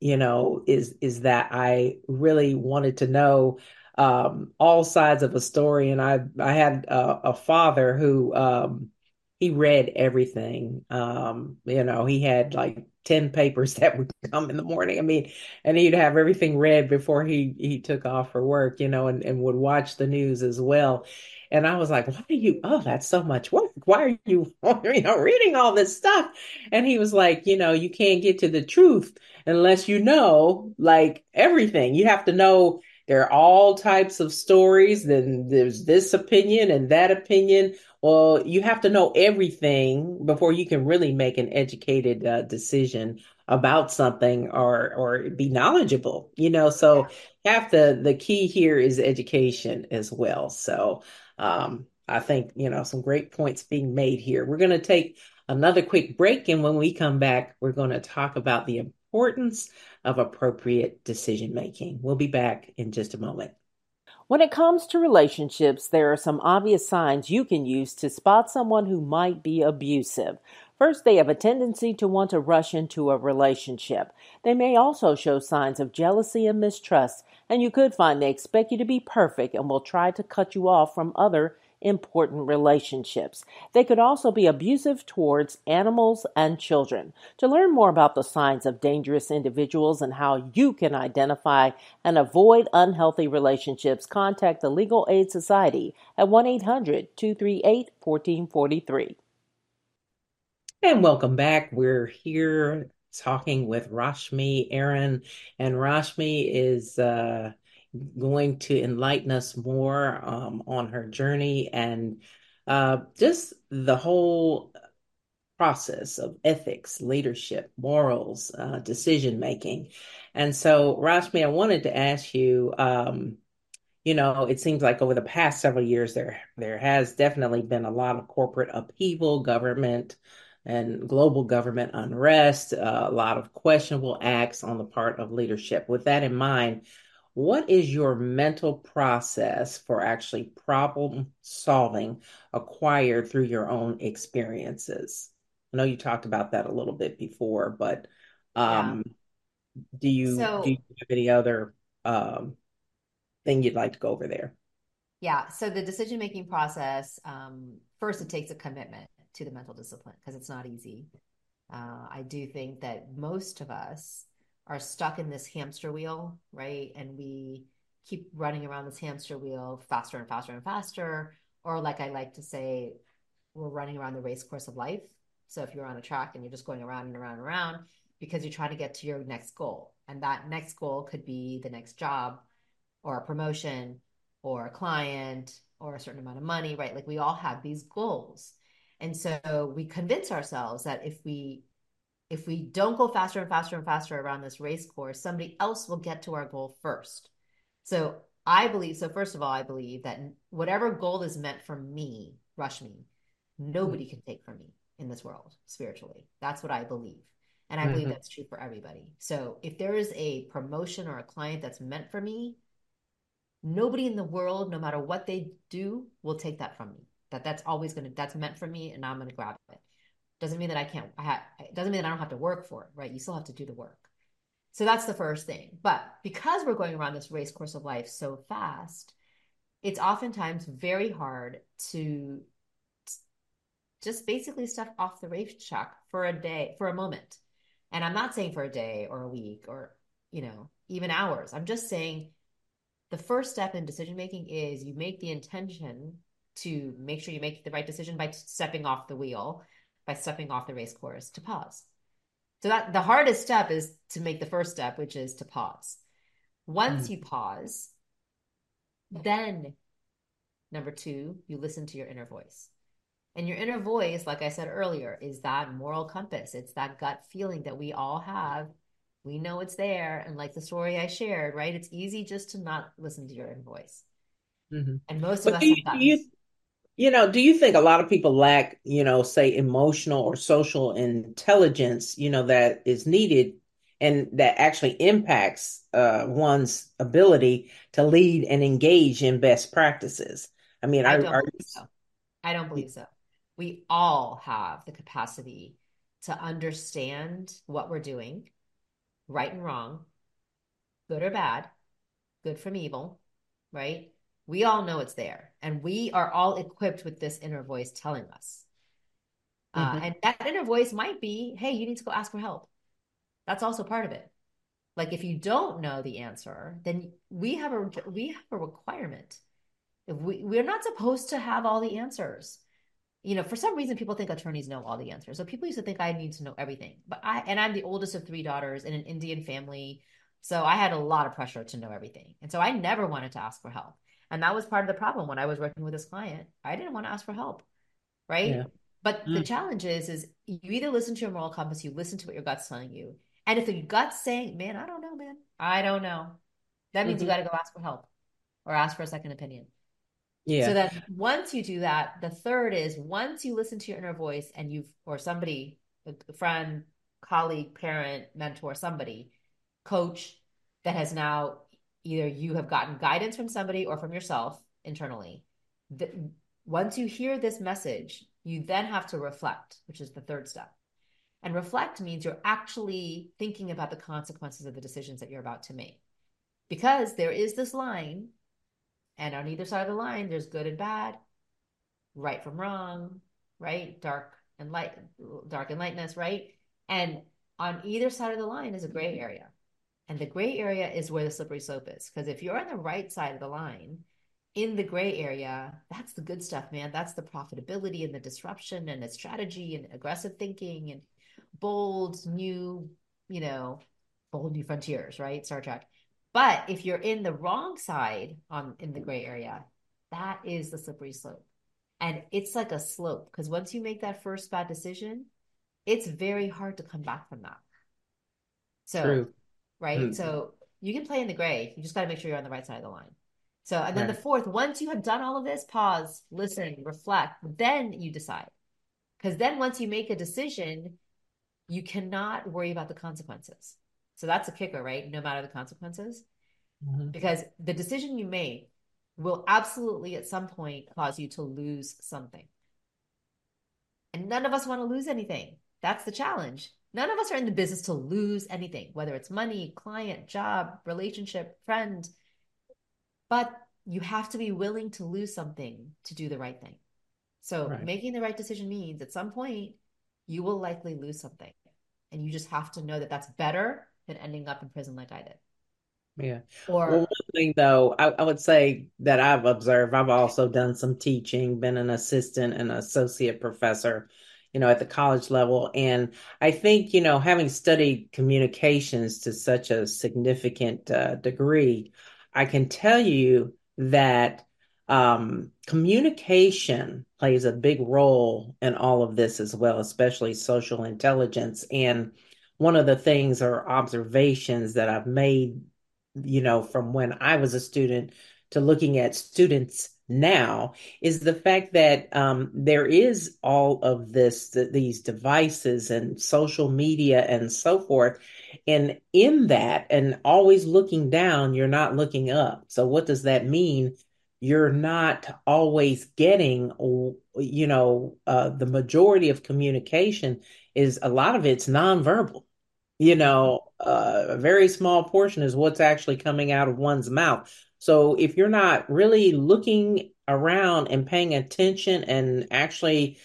you know, is is that I really wanted to know um, all sides of a story. And I I had a, a father who um, he read everything. Um, you know, he had like 10 papers that would come in the morning. I mean, and he'd have everything read before he he took off for work, you know, and, and would watch the news as well. And I was like, why are you, oh, that's so much work. Why are you, you know, reading all this stuff? And he was like, you know, you can't get to the truth unless you know like everything. You have to know there are all types of stories. Then there's this opinion and that opinion. Well, you have to know everything before you can really make an educated uh, decision about something or or be knowledgeable. You know, so half the the key here is education as well. So um, I think you know some great points being made here. We're going to take another quick break, and when we come back, we're going to talk about the importance of appropriate decision making. We'll be back in just a moment. When it comes to relationships, there are some obvious signs you can use to spot someone who might be abusive. First, they have a tendency to want to rush into a relationship. They may also show signs of jealousy and mistrust, and you could find they expect you to be perfect and will try to cut you off from other important relationships. They could also be abusive towards animals and children. To learn more about the signs of dangerous individuals and how you can identify and avoid unhealthy relationships, contact the Legal Aid Society at 1 800 238 1443. And welcome back. We're here talking with Rashmi Airan, and Rashmi is uh, going to enlighten us more um, on her journey and uh, just the whole process of ethics, leadership, morals, uh, decision making. And so, Rashmi, I wanted to ask you. Um, you know, it seems like over the past several years, there there has definitely been a lot of corporate upheaval, government and global government unrest, uh, a lot of questionable acts on the part of leadership. With that in mind, what is your mental process for actually problem solving acquired through your own experiences? I know you talked about that a little bit before, but um, yeah. do you so, do you have any other um, thing you'd like to go over there? Yeah. So the decision making process, um, first, it takes a commitment to the mental discipline because it's not easy. Uh, I do think that most of us are stuck in this hamster wheel, right? And we keep running around this hamster wheel faster and faster and faster. Or, like I like to say, we're running around the race course of life. So, if you're on a track and you're just going around and around and around because you're trying to get to your next goal, and that next goal could be the next job or a promotion or a client or a certain amount of money, right? Like we all have these goals. And so we convince ourselves that if we if we don't go faster and faster and faster around this race course, somebody else will get to our goal first. So I believe so first of all, I believe that whatever goal is meant for me, Rashmi, nobody can take from me in this world spiritually. That's what I believe. And I mm-hmm. believe that's true for everybody. So if there is a promotion or a client that's meant for me, nobody in the world, no matter what they do, will take that from me that that's always going to that's meant for me and i'm going to grab it. Doesn't mean that i can't i doesn't mean that i don't have to work for it right? You still have to do the work. So that's the first thing. But because we're going around this race course of life so fast it's oftentimes very hard to just basically step off the race track for a day for a moment. And i'm not saying for a day or a week or you know even hours. I'm just saying the first step in decision making is you make the intention to make sure you make the right decision by stepping off the wheel, by stepping off the race course to pause. So that the hardest step is to make the first step, which is to pause. Once mm. you pause, then number two, you listen to your inner voice. And your inner voice, like I said earlier, is that moral compass. It's that gut feeling that we all have. We know it's there. And like the story I shared, right? It's easy just to not listen to your inner voice. Mm-hmm. And most but of us you, you, you know, do you think a lot of people lack, you know, say emotional or social intelligence, you know, that is needed and that actually impacts uh, one's ability to lead and engage in best practices? I mean, I, don't are, believe so. I don't believe so. We all have the capacity to understand what we're doing, right and wrong, good or bad, good from evil, right? We all know it's there, and we are all equipped with this inner voice telling us. Uh, mm-hmm. And that inner voice might be, hey, you need to go ask for help. That's also part of it. Like if you don't know the answer, then we have a we have a requirement. If we we're not supposed to have all the answers. You know, for some reason people think attorneys know all the answers. So people used to think I need to know everything. But I and I'm the oldest of three daughters in an Indian family. So I had a lot of pressure to know everything. And so I never wanted to ask for help. And that was part of the problem when I was working with this client. I didn't want to ask for help. Right. Yeah. But mm. the challenge is, is you either listen to your moral compass, you listen to what your gut's telling you. And if your gut's saying, man, I don't know, man, I don't know, that means mm-hmm. you got to go ask for help or ask for a second opinion. Yeah. So that once you do that, the third is once you listen to your inner voice and you've, or somebody, a friend, colleague, parent, mentor, somebody, coach that has now either you have gotten guidance from somebody or from yourself internally. The, once you hear this message, you then have to reflect, which is the third step. And reflect means you're actually thinking about the consequences of the decisions that you're about to make. Because there is this line, and on either side of the line, there's good and bad, right from wrong, right? Dark and light, dark and lightness, right? And on either side of the line is a gray area. And the gray area is where the slippery slope is. Because if you're on the right side of the line, in the gray area, that's the good stuff, man. That's the profitability and the disruption and the strategy and aggressive thinking and bold new, you know, bold new frontiers, right? Star Trek. But if you're in the wrong side on in the gray area, that is the slippery slope. And it's like a slope because once you make that first bad decision, it's very hard to come back from that. So, True. Right? Mm-hmm. So you can play in the gray. You just got to make sure you're on the right side of the line. So, and then right. the fourth, once you have done all of this, pause, listen, reflect, then you decide. Because then once you make a decision, you cannot worry about the consequences. So that's a kicker, right? No matter the consequences. Mm-hmm. Because the decision you make will absolutely at some point cause you to lose something. And none of us want to lose anything. That's the challenge. None of us are in the business to lose anything, whether it's money, client, job, relationship, friend. But you have to be willing to lose something to do the right thing. So right. making the right decision means at some point you will likely lose something. And you just have to know that that's better than ending up in prison like I did. Yeah. Or well, one thing though, I, I, would say that I've observed, I've also done some teaching, been an assistant and associate professor, you know, at the college level. And I think, you know, having studied communications to such a significant uh, degree, I can tell you that um, communication plays a big role in all of this as well, especially social intelligence. And one of the things or observations that I've made, you know, from when I was a student to looking at students now is the fact that um, there is all of this, th- these devices and social media and so forth. And in that, and always looking down, you're not looking up. So, what does that mean? you're not always getting you know uh, the majority of communication is a lot of it's nonverbal you know uh, a very small portion is what's actually coming out of one's mouth so if you're not really looking around and paying attention and actually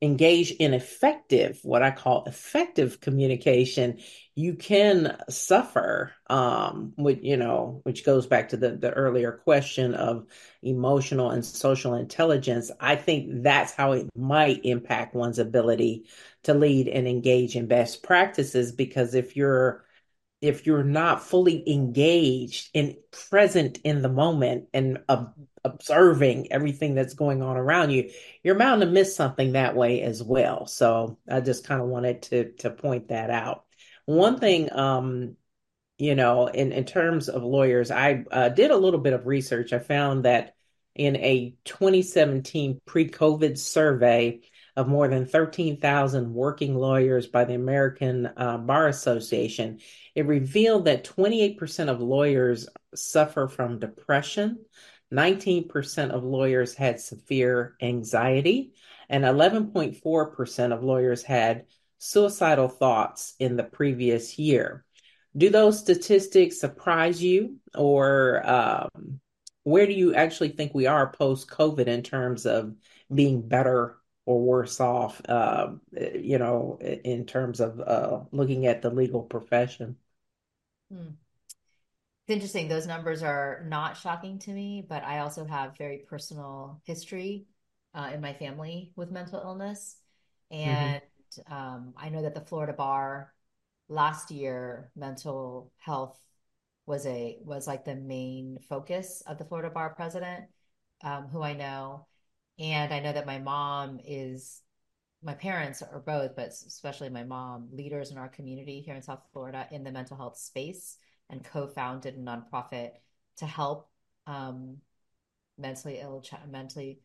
engage in effective, what I call effective communication, you can suffer, um, with, you know, which goes back to the, the earlier question of emotional and social intelligence. I think that's how it might impact one's ability to lead and engage in best practices. Because if you're if you're not fully engaged and present in the moment and uh, observing everything that's going on around you, you're bound to miss something that way as well. So I just kind of wanted to to point that out. One thing, um, you know, in in terms of lawyers, I uh, did a little bit of research. I found that in a 2017 pre-COVID survey of more than 13,000 working lawyers by the American uh, Bar Association, it revealed that 28% of lawyers suffer from depression, 19% of lawyers had severe anxiety, and 11.4% of lawyers had suicidal thoughts in the previous year. Do those statistics surprise you or um, where do you actually think we are post COVID in terms of being better or worse off, uh, you know, in terms of uh, looking at the legal profession? Hmm. It's interesting. Those numbers are not shocking to me, but I also have very personal history uh, in my family with mental illness. And mm-hmm. um, I know that the Florida bar last year, mental health was a was like the main focus of the Florida bar president, um, who I know, and I know that my mom is my parents are both, but especially my mom, leaders in our community here in South Florida in the mental health space and co-founded a nonprofit to help um, mentally ill, mentally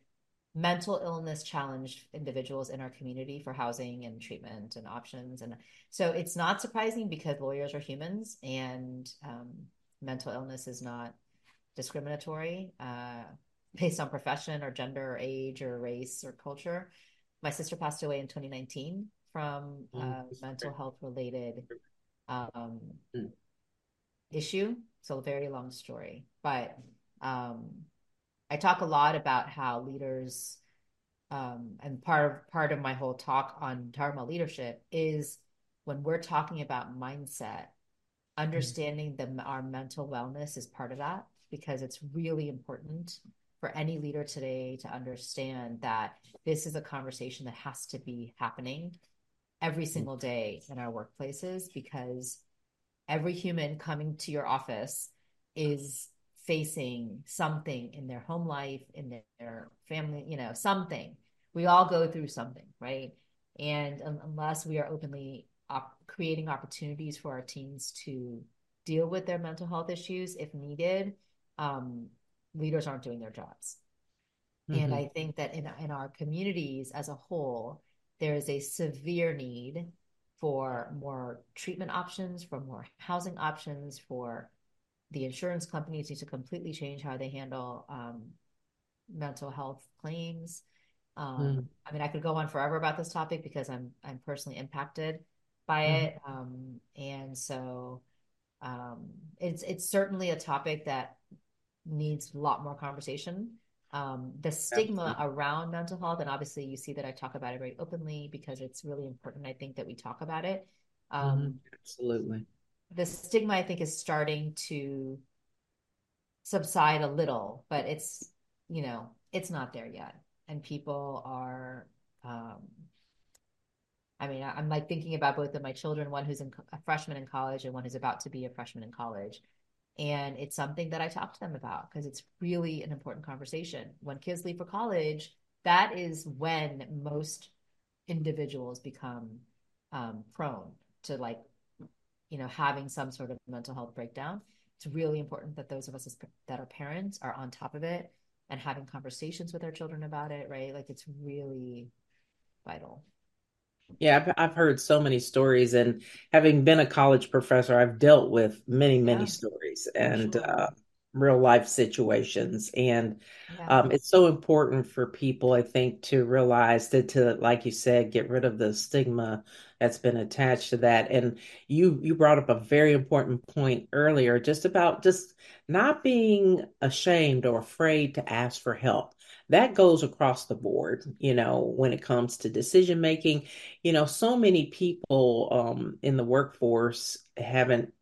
mental illness challenged individuals in our community for housing and treatment and options. And so it's not surprising because lawyers are humans and um, mental illness is not discriminatory uh, based on profession or gender or age or race or culture. My sister passed away in 2019 from mm, uh, mental health related um, mm. issue. So a very long story, but um, I talk a lot about how leaders, um, and part of part of my whole talk on Dharma leadership is when we're talking about mindset, understanding that our mental wellness is part of that because it's really important for any leader today to understand that this is a conversation that has to be happening every single day in our workplaces because every human coming to your office is facing something in their home life, in their family, you know, something. We all go through something, right? And um, unless we are openly op- creating opportunities for our teams to deal with their mental health issues if needed, um, leaders aren't doing their jobs. Mm-hmm. And I think that in, in our communities as a whole, there is a severe need for more treatment options, for more housing options, for the insurance companies need to completely change how they handle um, mental health claims. Um, mm. I mean, I could go on forever about this topic because I'm I'm personally impacted by mm. it, um, and so um, it's it's certainly a topic that needs a lot more conversation. Um, the stigma Absolutely. around mental health, and obviously you see that I talk about it very openly because it's really important. I think that we talk about it. Mm. Absolutely the stigma I think is starting to subside a little, but it's you know it's not there yet, and people are. Um, I mean, I'm like thinking about both of my children, one who's in, a freshman in college and one who's about to be a freshman in college. And it's something that I talk to them about because it's really an important conversation. When kids leave for college, that is when most individuals become um, prone to like you know, having some sort of mental health breakdown. It's really important that those of us as, that are parents are on top of it and having conversations with our children about it, right? Like it's really vital. Yeah, I've, I've heard so many stories, and having been a college professor, I've dealt with many, many yeah, stories, and sure. uh, real life situations and yeah. um, it's so important for people i think to realize that to like you said get rid of the stigma that's been attached to that and you you brought up a very important point earlier just about just not being ashamed or afraid to ask for help that goes across the board you know when it comes to decision making you know so many people um, in the workforce haven't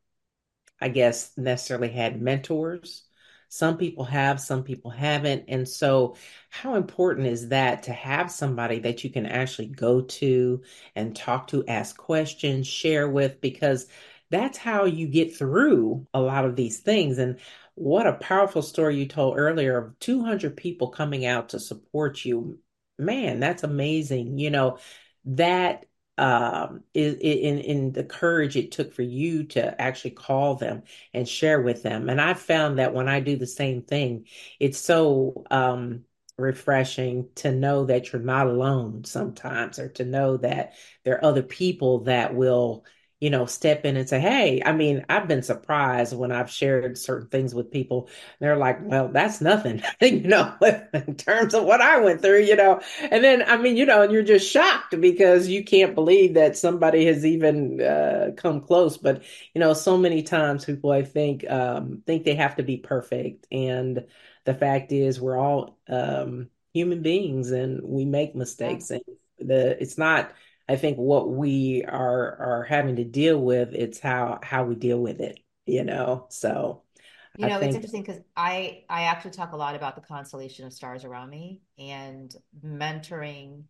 I guess, necessarily had mentors. Some people have, some people haven't. And so, how important is that to have somebody that you can actually go to and talk to, ask questions, share with? Because that's how you get through a lot of these things. And what a powerful story you told earlier of 200 people coming out to support you. Man, that's amazing. You know, that um, in, in, in the courage it took for you to actually call them and share with them. And I found that when I do the same thing, it's so um, refreshing to know that you're not alone sometimes, or to know that there are other people that will, you know, step in and say, Hey, I mean, I've been surprised when I've shared certain things with people. They're like, Well, that's nothing, you know, in terms of what I went through, you know. And then, I mean, you know, and you're just shocked because you can't believe that somebody has even uh, come close. But, you know, so many times people, I think, um, think they have to be perfect. And the fact is, we're all um, human beings and we make mistakes. And the it's not I think what we are are having to deal with, it's how how we deal with it, you know. So you know, think... it's interesting because I I actually talk a lot about the constellation of stars around me, and mentoring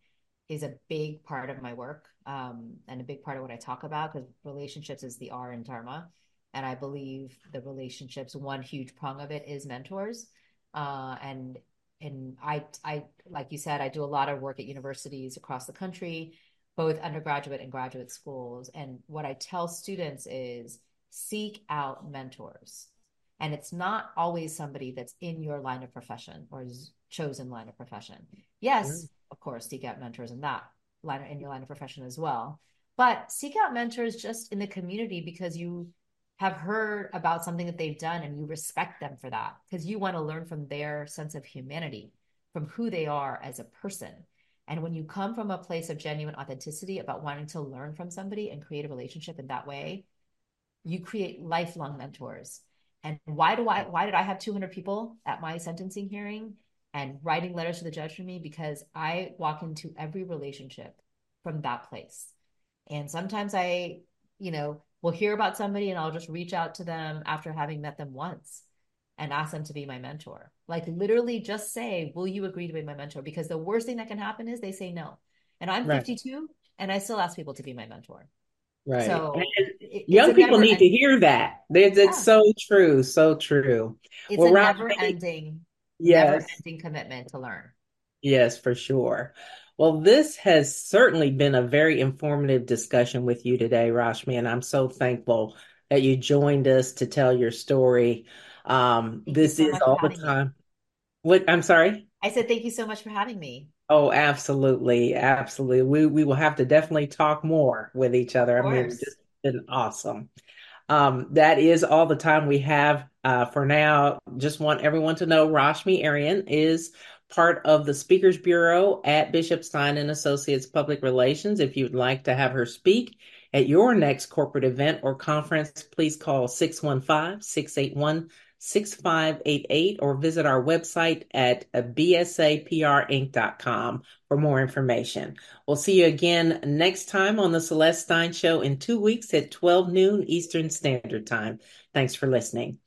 is a big part of my work um, and a big part of what I talk about because relationships is the R in Dharma, and I believe the relationships one huge prong of it is mentors, uh, and and I I like you said I do a lot of work at universities across the country both undergraduate and graduate schools. And what I tell students is seek out mentors. And it's not always somebody that's in your line of profession or chosen line of profession. Yes, mm. of course, seek out mentors in that line in your line of profession as well. But seek out mentors just in the community because you have heard about something that they've done and you respect them for that because you want to learn from their sense of humanity, from who they are as a person. And when you come from a place of genuine authenticity about wanting to learn from somebody and create a relationship in that way, you create lifelong mentors. And why do I why did I have 200 people at my sentencing hearing and writing letters to the judge for me because I walk into every relationship from that place. And sometimes I, you know, will hear about somebody and I'll just reach out to them after having met them once and ask them to be my mentor. Like literally just say, will you agree to be my mentor? Because the worst thing that can happen is they say no. And I'm right. 52 and I still ask people to be my mentor. Right. So it, young people need ending. to hear that. It's, yeah. so true. So true. It's well, a never ending, yes. never ending commitment to learn. Yes, for sure. Well, this has certainly been a very informative discussion with you today, Rashmi, and I'm so thankful that you joined us to tell your story. Um, this so is all the time. What I'm sorry? I said thank you so much for having me. Oh, absolutely, absolutely. We we will have to definitely talk more with each other. I mean, it's just been awesome. Um, that is all the time we have uh, for now. Just want everyone to know Rashmi Airan is part of the Speakers Bureau at Bishop Stein and Associates Public Relations. If you'd like to have her speak at your next corporate event or conference, please call 615 681 6588 or visit our website at bsaprinc.com for more information. We'll see you again next time on the Celeste Stein Show in two weeks at 12 noon Eastern Standard Time. Thanks for listening.